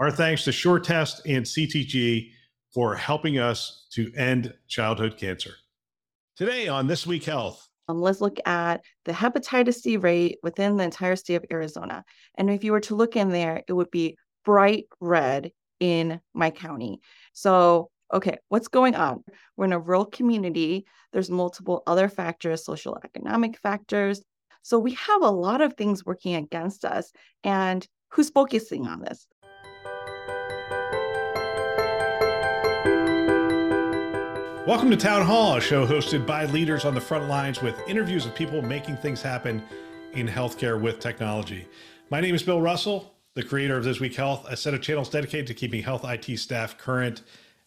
Our thanks to SureTest and CTG for helping us to end childhood cancer. Today on This Week Health. Um, let's look at the hepatitis C rate within the entire state of Arizona. And if you were to look in there, it would be bright red in my county. So, okay, what's going on? We're in a rural community. There's multiple other factors, social economic factors. So we have a lot of things working against us. And who's focusing on this? Welcome to Town Hall, a show hosted by leaders on the front lines with interviews of people making things happen in healthcare with technology. My name is Bill Russell, the creator of This Week Health, a set of channels dedicated to keeping health IT staff current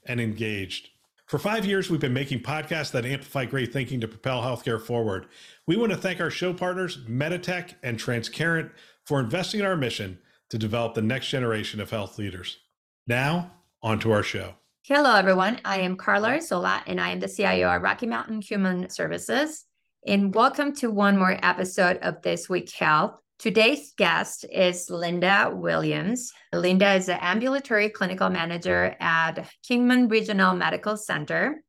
and engaged. For five years, we've been making podcasts that amplify great thinking to propel healthcare forward. We want to thank our show partners, Meditech and Transparent, for investing in our mission to develop the next generation of health leaders. Now, on to our show. Hello, everyone. I am Karla Arzola, and I am the CIO at Rocky Mountain Human Services. And welcome to one more episode of This Week Health. Today's guest is Linda Williams. Linda is an ambulatory clinical manager at Kingman Regional Medical Center.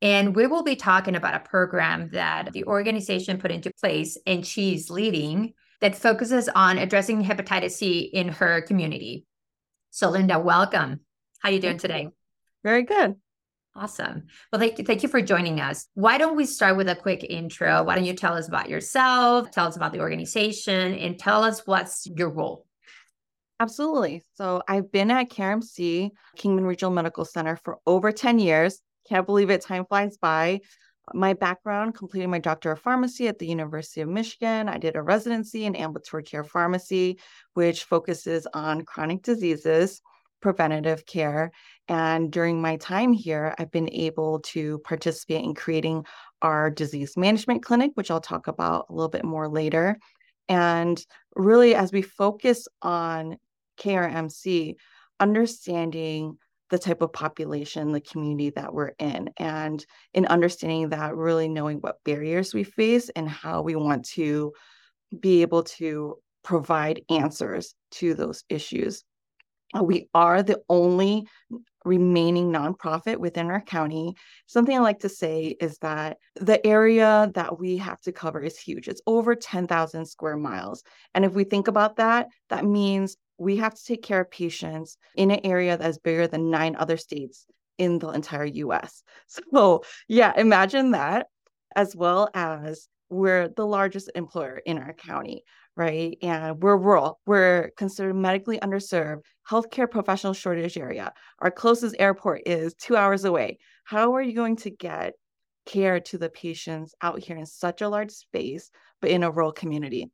And we will be talking about a program that the organization put into place and she's leading that focuses on addressing hepatitis C in her community. So, Linda, welcome. How are you doing today? Very good. Awesome. Well, thank you, thank you for joining us. Why don't we start with a quick intro? Why don't you tell us about yourself, tell us about the organization, and tell us what's your role? Absolutely. So I've been at KRMC, Kingman Regional Medical Center, for over 10 years. Can't believe it. Time flies by. My background completing my doctor of pharmacy at the University of Michigan. I did a residency in ambulatory care pharmacy, which focuses on chronic diseases preventative care. And during my time here, I've been able to participate in creating our disease management clinic, which I'll talk about a little bit more later. And really, as we focus on KRMC, understanding the type of population, the community that we're in, and in understanding that, really knowing what barriers we face and how we want to be able to provide answers to those issues. Uh, we are the only remaining nonprofit within our county. Something I like to say is that the area that we have to cover is huge. It's over 10,000 square miles. And if we think about that, that means we have to take care of patients in an area that's bigger than nine other states in the entire US. So, yeah, imagine that, as well as we're the largest employer in our county right? And we're rural, we're considered medically underserved, healthcare professional shortage area. Our closest airport is two hours away. How are you going to get care to the patients out here in such a large space, but in a rural community?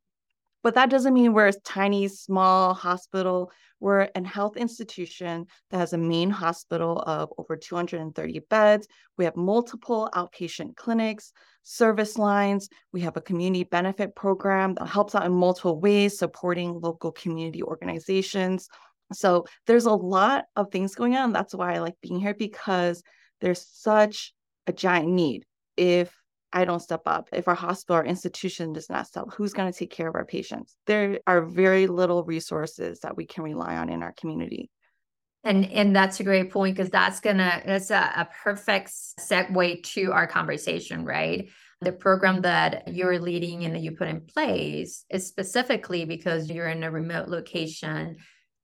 But that doesn't mean we're a tiny, small hospital. We're a health institution that has a main hospital of over 230 beds. We have multiple outpatient clinics, service lines. We have a community benefit program that helps out in multiple ways, supporting local community organizations. So there's a lot of things going on. That's why I like being here because there's such a giant need. If I don't step up, if our hospital or institution does not step, up, who's going to take care of our patients? There are very little resources that we can rely on in our community. And and that's a great point because that's gonna that's a, a perfect segue to our conversation, right? The program that you're leading and that you put in place is specifically because you're in a remote location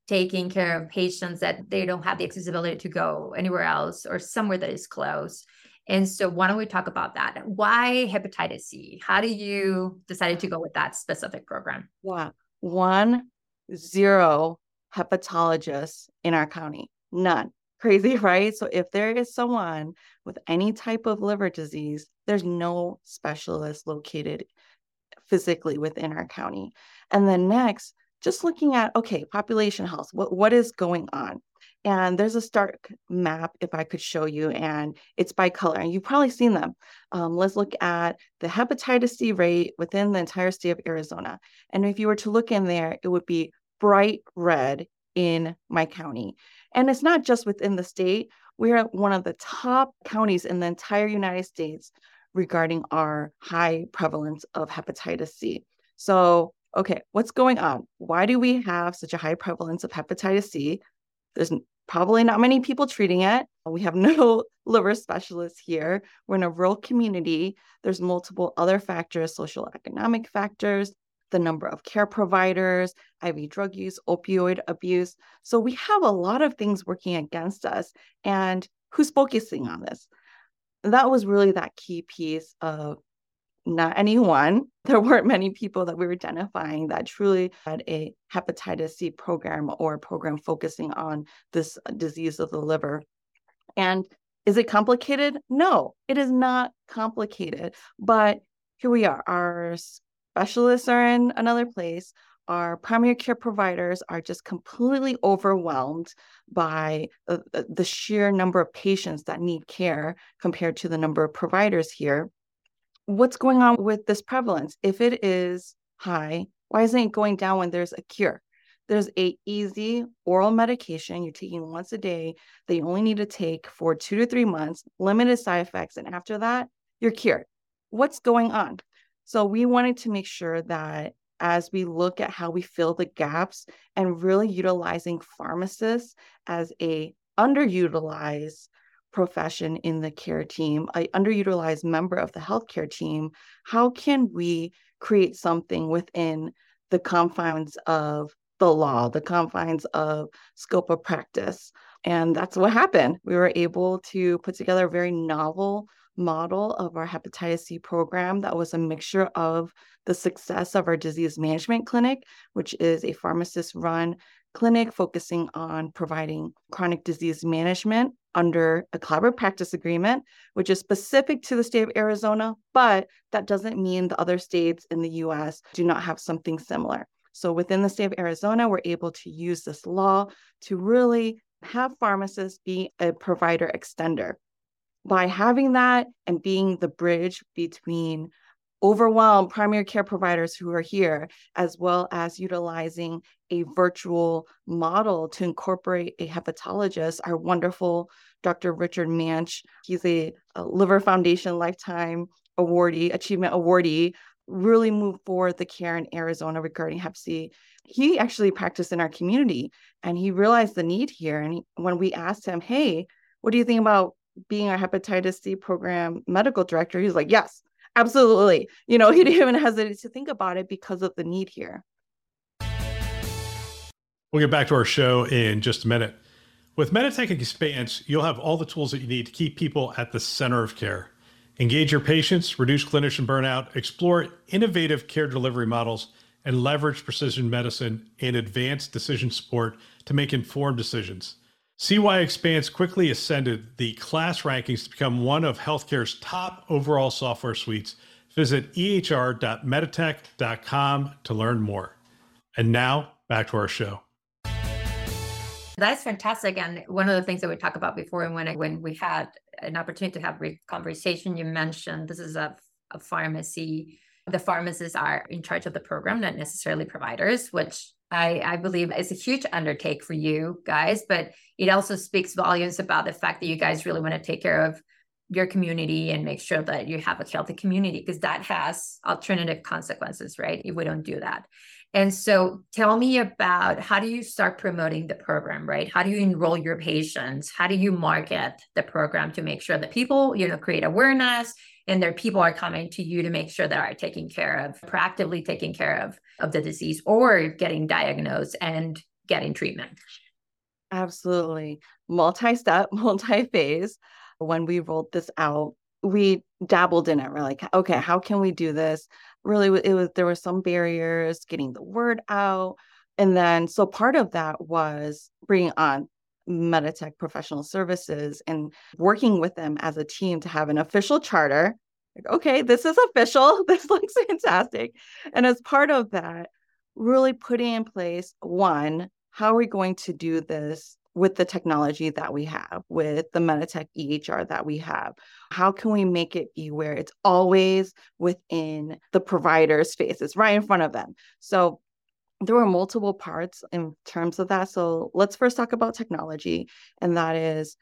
taking care of patients that they don't have the accessibility to go anywhere else or somewhere that is close. And so, why don't we talk about that? Why hepatitis C? How do you decided to go with that specific program? Yeah, one zero hepatologists in our county, none. Crazy, right? So, if there is someone with any type of liver disease, there's no specialist located physically within our county. And then next, just looking at okay, population health, what, what is going on? And there's a stark map, if I could show you, and it's by color. And you've probably seen them. Um, let's look at the hepatitis C rate within the entire state of Arizona. And if you were to look in there, it would be bright red in my county. And it's not just within the state, we're one of the top counties in the entire United States regarding our high prevalence of hepatitis C. So, okay, what's going on? Why do we have such a high prevalence of hepatitis C? There's probably not many people treating it. We have no liver specialists here. We're in a rural community. There's multiple other factors, social economic factors, the number of care providers, IV drug use, opioid abuse. So we have a lot of things working against us. And who's focusing on this? That was really that key piece of not anyone. There weren't many people that we were identifying that truly had a hepatitis C program or a program focusing on this uh, disease of the liver. And is it complicated? No, it is not complicated. But here we are. Our specialists are in another place. Our primary care providers are just completely overwhelmed by the, the sheer number of patients that need care compared to the number of providers here. What's going on with this prevalence? If it is high, why isn't it going down when there's a cure? There's a easy oral medication you're taking once a day that you only need to take for two to three months, limited side effects, and after that, you're cured. What's going on? So we wanted to make sure that as we look at how we fill the gaps and really utilizing pharmacists as a underutilized profession in the care team, a underutilized member of the healthcare team, how can we create something within the confines of the law, the confines of scope of practice? And that's what happened. We were able to put together a very novel model of our hepatitis C program that was a mixture of the success of our disease management clinic, which is a pharmacist run clinic focusing on providing chronic disease management under a collaborative practice agreement, which is specific to the state of Arizona, but that doesn't mean the other states in the US do not have something similar. So within the state of Arizona, we're able to use this law to really have pharmacists be a provider extender by having that and being the bridge between overwhelmed primary care providers who are here, as well as utilizing a virtual model to incorporate a hepatologist, our wonderful Dr. Richard Manch. He's a, a Liver Foundation Lifetime Awardee, Achievement Awardee, really moved forward the care in Arizona regarding Hep C. He actually practiced in our community and he realized the need here. And he, when we asked him, hey, what do you think about being our hepatitis C program medical director, he's like, yes, absolutely. You know, he didn't even hesitate to think about it because of the need here. We'll get back to our show in just a minute. With Meditech Expanse, you'll have all the tools that you need to keep people at the center of care. Engage your patients, reduce clinician burnout, explore innovative care delivery models, and leverage precision medicine and advanced decision support to make informed decisions. Why Expanse quickly ascended the class rankings to become one of healthcare's top overall software suites. Visit ehr.meditech.com to learn more. And now back to our show. That's fantastic. And one of the things that we talked about before, and when when we had an opportunity to have a conversation, you mentioned this is a, a pharmacy. The pharmacists are in charge of the program, not necessarily providers, which I, I believe is a huge undertake for you guys, but it also speaks volumes about the fact that you guys really want to take care of your community and make sure that you have a healthy community because that has alternative consequences, right? If we don't do that. And so tell me about how do you start promoting the program, right? How do you enroll your patients? How do you market the program to make sure that people, you know, create awareness and their people are coming to you to make sure that are taking care of proactively taking care of of the disease or getting diagnosed and getting treatment absolutely multi-step multi-phase when we rolled this out we dabbled in it we're like okay how can we do this really it was there were some barriers getting the word out and then so part of that was bringing on Meditech professional services and working with them as a team to have an official charter. Like, okay, this is official. This looks fantastic. And as part of that, really putting in place one, how are we going to do this with the technology that we have, with the Meditech EHR that we have? How can we make it be where it's always within the provider's face? faces, right in front of them? So there were multiple parts in terms of that. So let's first talk about technology, and that is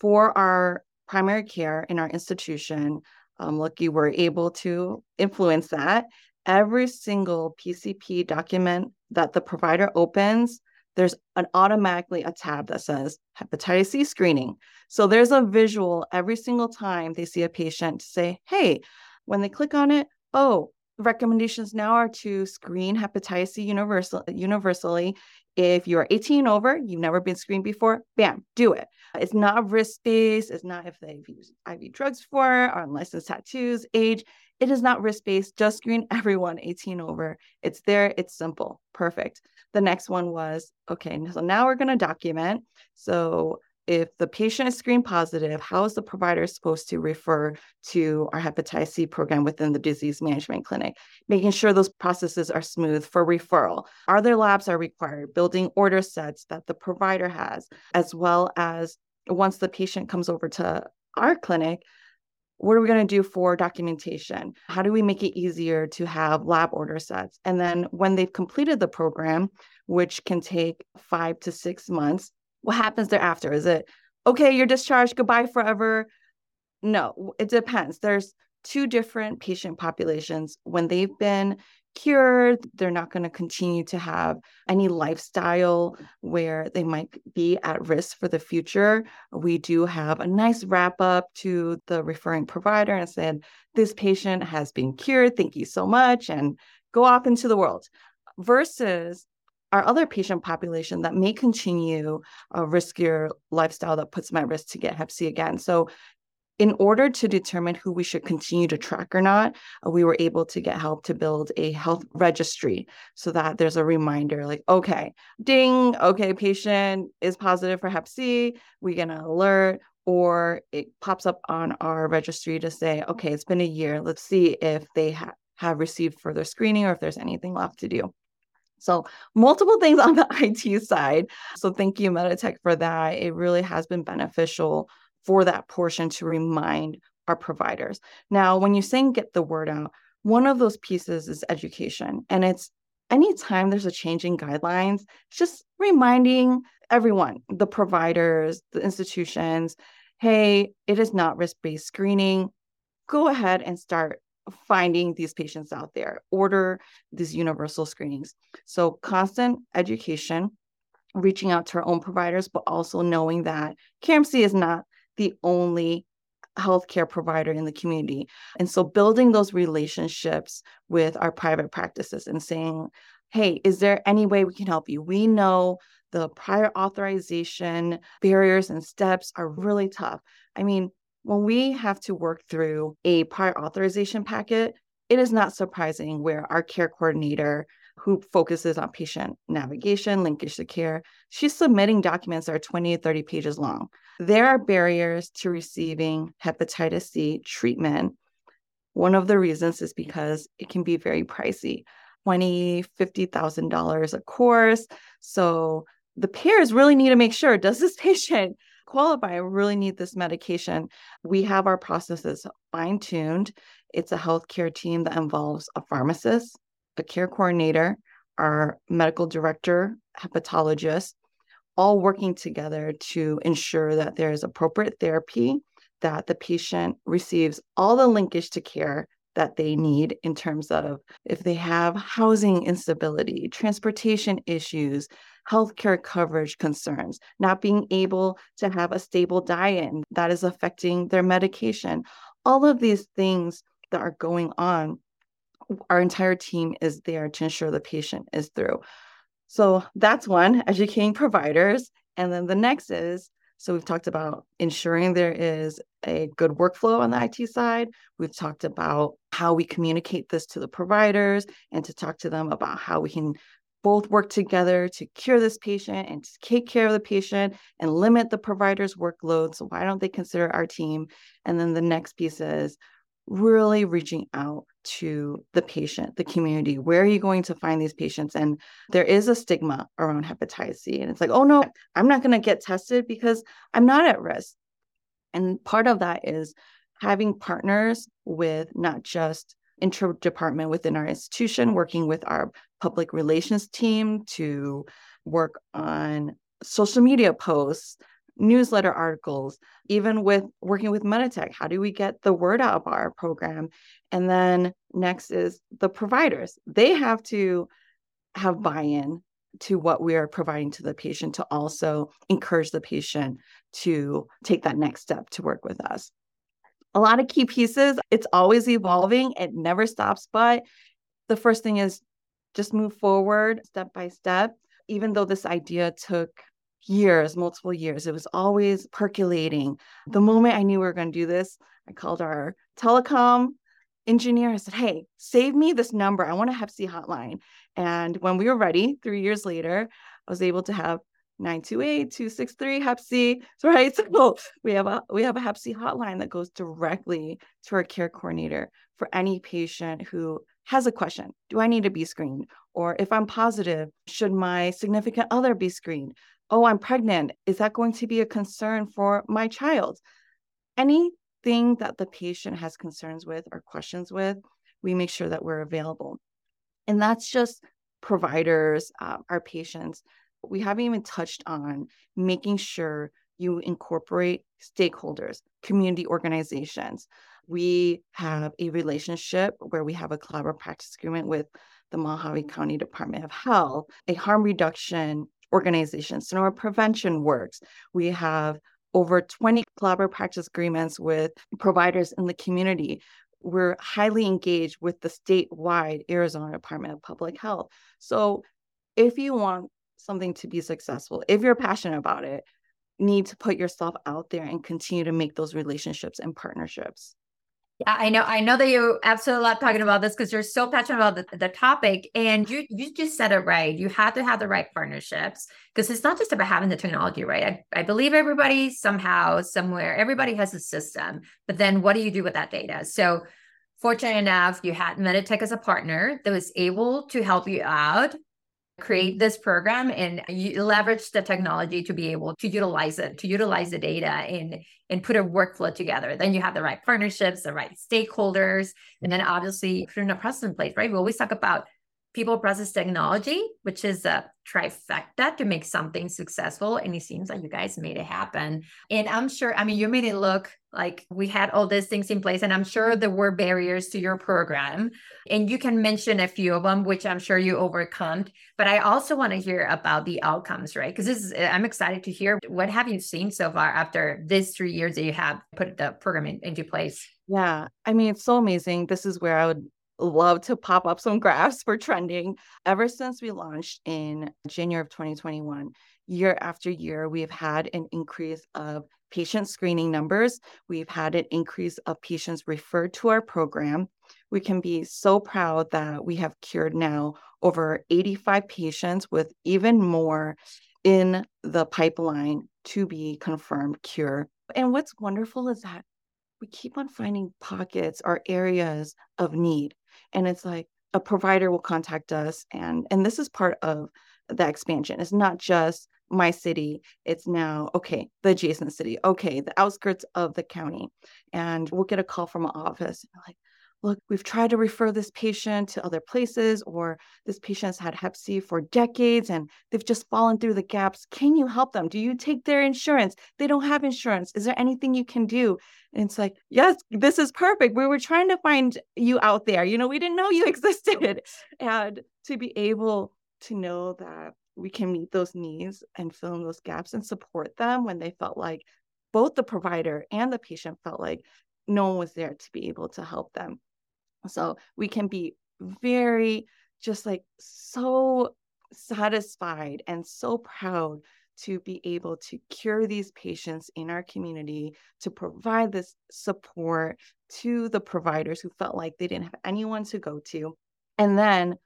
for our primary care in our institution. Um, you were able to influence that. Every single PCP document that the provider opens, there's an automatically a tab that says hepatitis C screening. So there's a visual every single time they see a patient to say, hey, when they click on it, oh, recommendations now are to screen hepatitis C universal, universally. If you are 18 over, you've never been screened before, bam, do it. It's not risk based. It's not if they've used IV drugs before or unlicensed tattoos, age. It is not risk based. Just screen everyone 18 over. It's there. It's simple. Perfect. The next one was okay. So now we're going to document. So if the patient is screen positive, how is the provider supposed to refer to our hepatitis C program within the disease management clinic? Making sure those processes are smooth for referral. Are there labs are required? Building order sets that the provider has, as well as once the patient comes over to our clinic, what are we going to do for documentation? How do we make it easier to have lab order sets? And then when they've completed the program, which can take five to six months, what happens thereafter? Is it okay, you're discharged, goodbye forever? No, it depends. There's two different patient populations. When they've been cured, they're not going to continue to have any lifestyle where they might be at risk for the future. We do have a nice wrap up to the referring provider and said, This patient has been cured. Thank you so much. And go off into the world. Versus our other patient population that may continue uh, a riskier lifestyle that puts them at risk to get hep C again. So in order to determine who we should continue to track or not, uh, we were able to get help to build a health registry so that there's a reminder like, okay, ding, okay, patient is positive for hep C, we get an alert, or it pops up on our registry to say, okay, it's been a year, let's see if they ha- have received further screening or if there's anything left to do. So, multiple things on the IT side. So, thank you, Meditech, for that. It really has been beneficial for that portion to remind our providers. Now, when you're saying get the word out, one of those pieces is education. And it's anytime there's a change in guidelines, just reminding everyone, the providers, the institutions, hey, it is not risk based screening. Go ahead and start finding these patients out there, order these universal screenings. So, constant education, reaching out to our own providers, but also knowing that KRMC is not the only healthcare provider in the community. And so, building those relationships with our private practices and saying, hey, is there any way we can help you? We know the prior authorization barriers and steps are really tough. I mean, when we have to work through a prior authorization packet, it is not surprising where our care coordinator, who focuses on patient navigation, linkage to care, she's submitting documents that are 20 to 30 pages long. There are barriers to receiving hepatitis C treatment. One of the reasons is because it can be very pricey. $20,000, $50,000 a course. So the payers really need to make sure does this patient qualify, I really need this medication. We have our processes fine tuned. It's a healthcare team that involves a pharmacist, a care coordinator, our medical director, hepatologist, all working together to ensure that there is appropriate therapy, that the patient receives all the linkage to care that they need in terms of if they have housing instability, transportation issues, healthcare coverage concerns, not being able to have a stable diet that is affecting their medication. All of these things that are going on, our entire team is there to ensure the patient is through. So that's one, educating providers. And then the next is so we've talked about ensuring there is a good workflow on the IT side. We've talked about how we communicate this to the providers and to talk to them about how we can both work together to cure this patient and to take care of the patient and limit the provider's workload. So, why don't they consider our team? And then the next piece is really reaching out to the patient, the community. Where are you going to find these patients? And there is a stigma around hepatitis C. And it's like, oh no, I'm not going to get tested because I'm not at risk. And part of that is having partners with not just intro department within our institution, working with our public relations team to work on social media posts, newsletter articles, even with working with Meditech. How do we get the word out about our program? And then next is the providers. They have to have buy in to what we are providing to the patient to also encourage the patient to take that next step to work with us. A lot of key pieces, it's always evolving, it never stops. But the first thing is just move forward step by step. Even though this idea took years, multiple years. It was always percolating. The moment I knew we were going to do this, I called our telecom engineer. I said, Hey, save me this number. I want a Hep C hotline. And when we were ready, three years later, I was able to have 928-263 Hep C. Right. So we have a we have a Hep C hotline that goes directly to our care coordinator for any patient who has a question. Do I need to be screened? Or if I'm positive, should my significant other be screened? Oh, I'm pregnant. Is that going to be a concern for my child? Anything that the patient has concerns with or questions with, we make sure that we're available. And that's just providers, uh, our patients. We haven't even touched on making sure you incorporate stakeholders, community organizations. We have a relationship where we have a collaborative practice agreement with the Mohave County Department of Health, a harm reduction organizations. So our Prevention Works. We have over 20 collaborative practice agreements with providers in the community. We're highly engaged with the statewide Arizona Department of Public Health. So, if you want something to be successful, if you're passionate about it, need to put yourself out there and continue to make those relationships and partnerships. Yeah, I know. I know that you absolutely love talking about this because you're so passionate about the, the topic, and you you just said it right. You have to have the right partnerships because it's not just about having the technology, right? I, I believe everybody somehow, somewhere, everybody has a system, but then what do you do with that data? So, fortunate enough, you had Meditech as a partner that was able to help you out create mm-hmm. this program and you leverage the technology to be able to utilize it to utilize the data and and put a workflow together. Then you have the right partnerships the right stakeholders and then obviously putting a process in place right? We always talk about people process technology which is a trifecta to make something successful and it seems like you guys made it happen. And i'm sure i mean you made it look like we had all these things in place and i'm sure there were barriers to your program. And you can mention a few of them which i'm sure you overcome. But i also want to hear about the outcomes right? Because this is uh, i'm excited to hear what have you seen so far after these three years that you have put the program in, into place? Yeah i mean it's so amazing. This is where i would love to pop up some graphs for trending. Ever since we launched in January of 2021, year after year, we've had an increase of patient screening numbers. We've had an increase of patients referred to our program. We can be so proud that we have cured now over 85 patients with even more in the pipeline to be confirmed cure. And what's wonderful is that we keep on finding pockets or areas of need and it's like a provider will contact us and and this is part of the expansion. It's not just my city it's now okay the adjacent city okay the outskirts of the county and we'll get a call from an office like look, we've tried to refer this patient to other places, or this patient's had Hep C for decades and they've just fallen through the gaps. Can you help them? Do you take their insurance? They don't have insurance. Is there anything you can do? And it's like, yes, this is perfect. We were trying to find you out there. You know, we didn't know you existed. And to be able to know that we can meet those needs and fill in those gaps and support them when they felt like both the provider and the patient felt like no one was there to be able to help them so we can be very just like so satisfied and so proud to be able to cure these patients in our community, to provide this support to the providers who felt like they didn't have anyone to go to, and then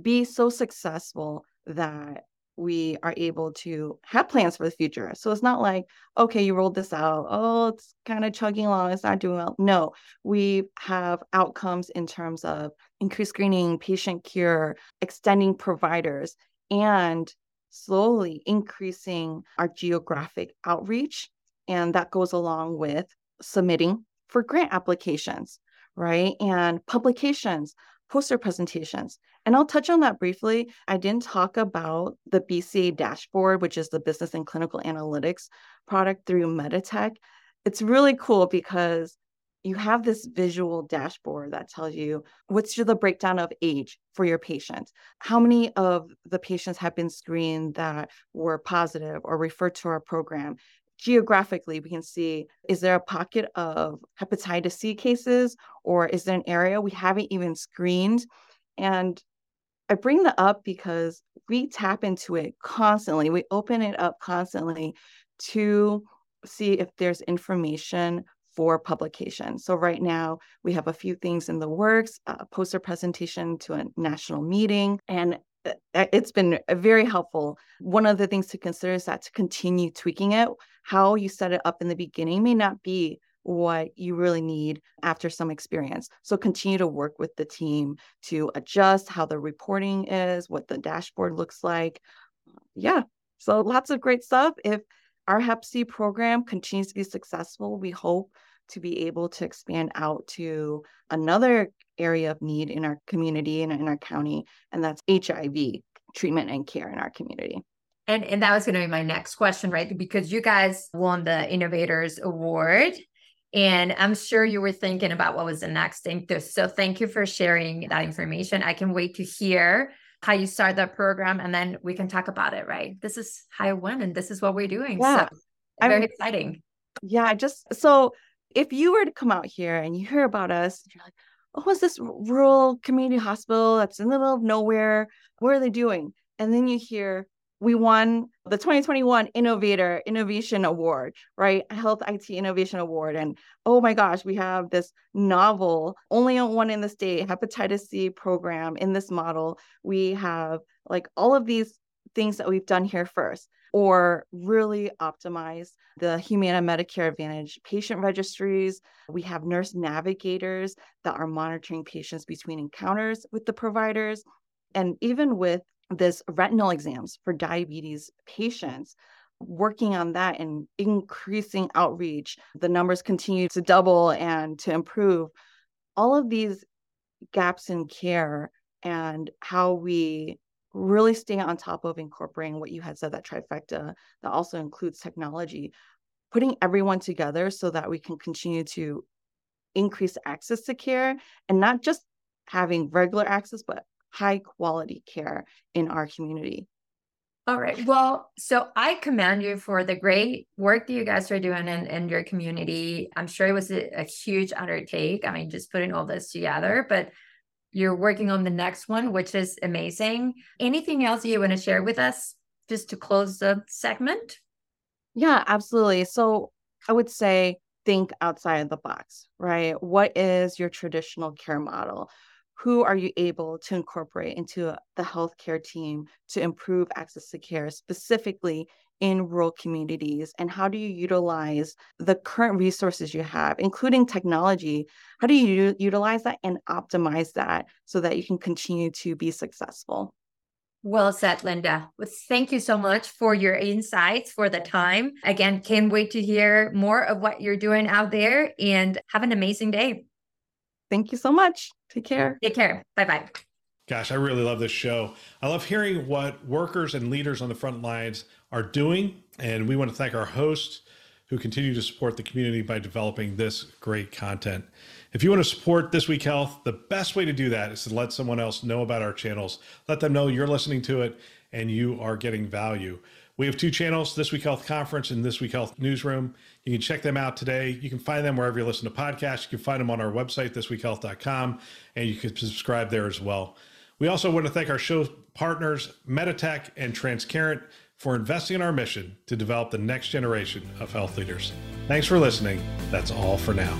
be so successful that we are able to have plans for the future. So it's not like, okay, you rolled this out. Oh, it's kind of chugging along. It's not doing well. No, we have outcomes in terms of increased screening, patient cure, extending providers, and slowly increasing our geographic outreach. And that goes along with submitting for grant applications, right? And publications, poster presentations. And I'll touch on that briefly. I didn't talk about the BCA dashboard, which is the business and clinical analytics product through Meditech. It's really cool because you have this visual dashboard that tells you what's the breakdown of age for your patient how many of the patients have been screened that were positive or referred to our program geographically, we can see is there a pocket of hepatitis C cases or is there an area we haven't even screened? And I bring that up because we tap into it constantly. We open it up constantly to see if there's information for publication. So right now we have a few things in the works, a poster presentation to a national meeting and uh, it's been very helpful. One of the things to consider is that to continue tweaking it, how you set it up in the beginning may not be what you really need after some experience. So continue to work with the team to adjust how the reporting is, what the dashboard looks like. Yeah. So lots of great stuff. If our Hep C program continues to be successful, we hope to be able to expand out to another area of need in our community and in our county, and that's HIV treatment and care in our community. And and that was going to be my next question, right? Because you guys won the Innovators Award. And I'm sure you were thinking about what was the next thing. So thank you for sharing that information. I can wait to hear how you start that program and then we can talk about it, right? This is how I went and this is what we're doing. Yeah. So very I'm, exciting. Yeah, just so if you were to come out here and you hear about us, you're like, oh, what's this rural community hospital that's in the middle of nowhere? What are they doing? And then you hear, we won the 2021 Innovator Innovation Award, right? Health IT Innovation Award. And oh my gosh, we have this novel, only one in the state, hepatitis C program in this model. We have like all of these things that we've done here first or really optimize the Humana Medicare Advantage patient registries. We have nurse navigators that are monitoring patients between encounters with the providers. And even with this retinal exams for diabetes patients, working on that and increasing outreach, the numbers continue to double and to improve. All of these gaps in care and how we really stay on top of incorporating what you had said that trifecta that also includes technology putting everyone together so that we can continue to increase access to care and not just having regular access but high quality care in our community all right well so i commend you for the great work that you guys are doing in, in your community i'm sure it was a, a huge undertake i mean just putting all this together but you're working on the next one, which is amazing. Anything else you want to share with us just to close the segment? Yeah, absolutely. So I would say think outside the box, right? What is your traditional care model? Who are you able to incorporate into the healthcare team to improve access to care, specifically in rural communities and how do you utilize the current resources you have including technology how do you utilize that and optimize that so that you can continue to be successful well said, Linda. Well, thank you so much for your insights, for the time. Again, can't wait to hear more of what you're doing out there and have an amazing day. Thank you so much. Take care. Take care. Bye bye. Gosh, I really love this show. I love hearing what workers and leaders on the front lines are doing. And we want to thank our hosts who continue to support the community by developing this great content. If you want to support This Week Health, the best way to do that is to let someone else know about our channels. Let them know you're listening to it and you are getting value. We have two channels, This Week Health Conference and This Week Health Newsroom. You can check them out today. You can find them wherever you listen to podcasts. You can find them on our website, thisweekhealth.com, and you can subscribe there as well. We also want to thank our show partners, Meditech and Transparent, for investing in our mission to develop the next generation of health leaders. Thanks for listening. That's all for now.